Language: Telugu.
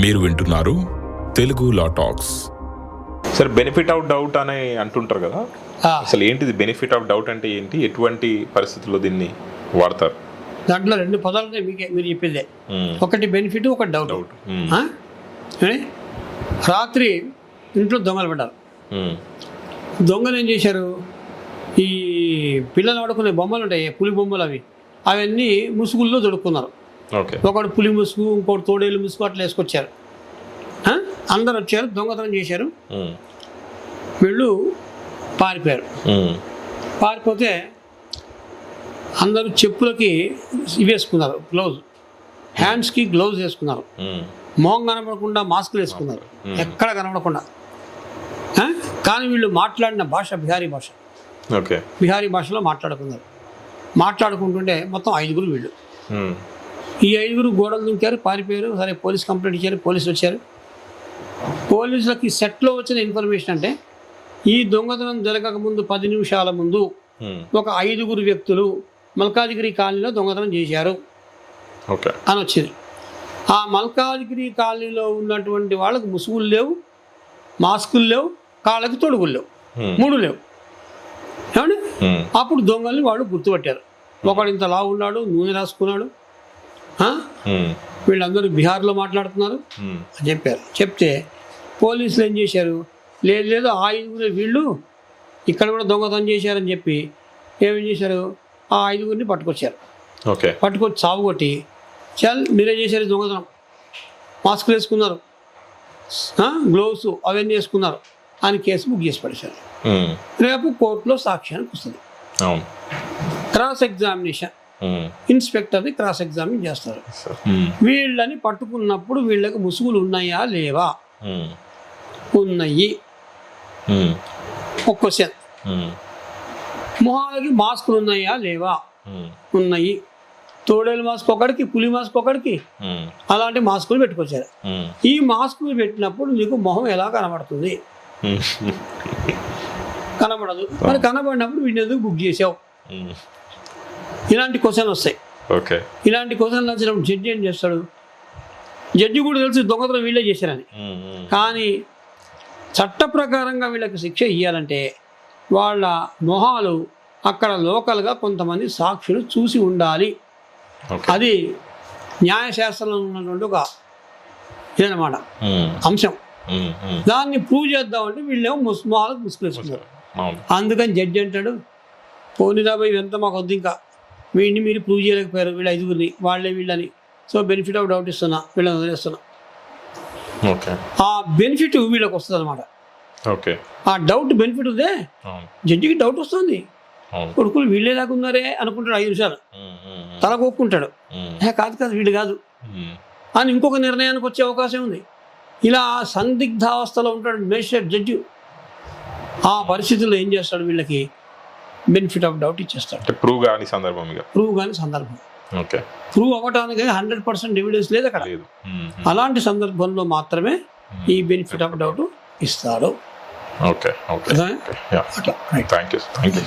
మీరు వింటున్నారు తెలుగు లా టాక్స్. సరే బెనిఫిట్ ఆఫ్ డౌట్ అని అంటుంటారు కదా? అసలు ఏంటిది బెనిఫిట్ ఆఫ్ డౌట్ అంటే ఏంటి? ఎటువంటి పరిస్థితుల్లో దీన్ని వాడతారు? దాంట్లో రెండు పదాలు ఉన్నాయి మీకే మీరు చెప్పిందే. ఒకటి బెనిఫిట్ ఒకటి డౌట్ డౌట్? రాత్రి ఇంట్లో దొంగలు పడ్డారు. దొంగలు ఏం చేశారు? ఈ పిల్లలు ఆడుకునే బొమ్మలు ఉంటాయి పులి బొమ్మలు అవి. అవన్నీ ముసుగుల్లో దొడుక్కున్నారు. ఒకడు పులి ముసుగు ఇంకోటి తోడేలు ముసుగు అట్లా వేసుకొచ్చారు? అందరు వచ్చారు దొంగతనం చేశారు. వీళ్ళు పారిపోయారు. పారిపోతే అందరూ చెప్పులకి ఇవి వేసుకున్నారు గ్లౌజ్. హ్యాండ్స్కి గ్లౌజ్ వేసుకున్నారు. మోహం కనపడకుండా మాస్కులు వేసుకున్నారు. ఎక్కడ కనపడకుండా? కానీ వీళ్ళు మాట్లాడిన భాష బిహారీ భాష. ఓకే. బిహారీ భాషలో మాట్లాడుకున్నారు. మాట్లాడుకుంటుంటే మొత్తం ఐదుగురు వీళ్ళు. ఈ ఐదుగురు గోడలు దుంకారు పారిపోయారు సరే పోలీస్ కంప్లైంట్ ఇచ్చారు పోలీసులు వచ్చారు పోలీసులకి సెట్లో వచ్చిన ఇన్ఫర్మేషన్ అంటే ఈ దొంగతనం జరగక ముందు పది నిమిషాల ముందు. ఒక ఐదుగురు వ్యక్తులు మల్కాజిగిరి కాలనీలో దొంగతనం చేశారు అని వచ్చింది ఆ మల్కాజిగిరి కాలనీలో ఉన్నటువంటి వాళ్ళకు ముసుగులు లేవు మాస్కులు లేవు కాళ్ళకి తొడుగులు లేవు. మూడు లేవు ఏమండి. అప్పుడు దొంగల్ని వాళ్ళు గుర్తుపట్టారు ఒకడు ఇంత లావు ఉన్నాడు నూనె రాసుకున్నాడు. వీళ్ళందరూ బీహార్లో మాట్లాడుతున్నారు. అని చెప్పారు. చెప్తే పోలీసులు ఏం చేశారు? లేదు లేదు ఆ ఐదుగురు వీళ్ళు ఇక్కడ కూడా దొంగతనం చేశారని చెప్పి ఏమేం చేశారు? ఆ ఐదుగురిని పట్టుకొచ్చారు. ఓకే. పట్టుకొచ్చి చావు కొట్టి చల్ మీరే చేశారు దొంగతనం. మాస్కులు వేసుకున్నారు. గ్లోవ్స్ అవన్నీ వేసుకున్నారు. అని కేసు బుక్ చేసి పడేశారు. రేపు కోర్టులో సాక్ష్యానికి వస్తుంది. Cross examination. ఇన్స్పెక్టర్ని క్రాస్ ఎగ్జామిన్ చేస్తారు మ్మ్. వీళ్ళని పట్టుకున్నప్పుడు వీళ్ళకి ముసుగులు ఉన్నాయా లేవా మ్మ్. ఉన్నాయి మ్మ్. ఒక క్వశ్చన్. మొహాలకి మాస్కులు ఉన్నాయా లేవా. ఉన్నాయి తోడేలు మాస్క్ ఒకడికి పులి మాస్క్ ఒకడికి మ్మ్. అలాంటి మాస్కులు పెట్టుకొచ్చారు. ఈ మాస్కులు పెట్టినప్పుడు నీకు మొహం ఎలా కనబడుతుంది. కనబడదు మరి కనబడినప్పుడు వీడిని ఎందుకు బుక్ చేసావు. ఇలాంటి క్వశ్చన్ వస్తాయి. ఓకే. ఇలాంటి క్వశ్చన్లు వచ్చినప్పుడు జడ్జి ఏం చేస్తాడు? జడ్జి కూడా తెలుసు దొంగతనం వీళ్ళే చేశారని. కానీ చట్ట ప్రకారంగా వీళ్ళకి శిక్ష ఇవ్వాలంటే వాళ్ళ మొహాలు అక్కడ లోకల్గా కొంతమంది సాక్షులు చూసి ఉండాలి. అది న్యాయశాస్త్రంలో ఉన్నటువంటి ఒక ఇదనమాట. అంశం. దాన్ని ప్రూవ్ చేద్దామంటే వీళ్ళేమో ముస్ మొహాలకు ముసుగులేసుకున్నారు అవును. అందుకని జడ్జి అంటాడు పోనీరా పోయి ఎంత మాకు వద్దు ఇంకా. వీడిని మీరు ప్రూవ్ చేయలేకపోయారు. వీళ్ళ ఐదుగురిని వాళ్ళే వీళ్ళని. సో బెనిఫిట్ ఆఫ్ డౌట్ ఇస్తున్నా. వీళ్ళని వదిలేస్తున్నా. ఓకే ఆ బెనిఫిట్ వీళ్ళకి వస్తుంది అనమాట ఓకే ఆ డౌట్ బెనిఫిట్ ఉందే. జడ్జికి డౌట్ వస్తుంది. కొడుకులు వీళ్ళే దాకా ఉన్నారే అనుకుంటాడు ఐదు నిమిషాలు. తల. ఏ కాదు కాదు వీళ్ళు కాదు. అని ఇంకొక నిర్ణయానికి వచ్చే అవకాశం ఉంది. ఇలా సందిగ్ధావస్థలో ఉంటాడు మేజిస్ట్రేట్ జడ్జి. ఆ పరిస్థితుల్లో ఏం చేస్తాడు వీళ్ళకి? బెనిఫిట్ ఆఫ్ డౌట్ ఇచ్చేస్తాడు. ప్రూవ్ కాని సందర్భం ప్రూవ్ కానీ సందర్భం. ఓకే. ప్రూవ్ అవ్వటానికి హండ్రెడ్ పర్సెంట్ ఎవిడెన్స్ లేదు అక్కడ. లేదు. అలాంటి సందర్భంలో మాత్రమే ఈ బెనిఫిట్ ఆఫ్ డౌట్ ఇస్తాడు. ఓకే. ఓకే. అట్లా. Thank you thank you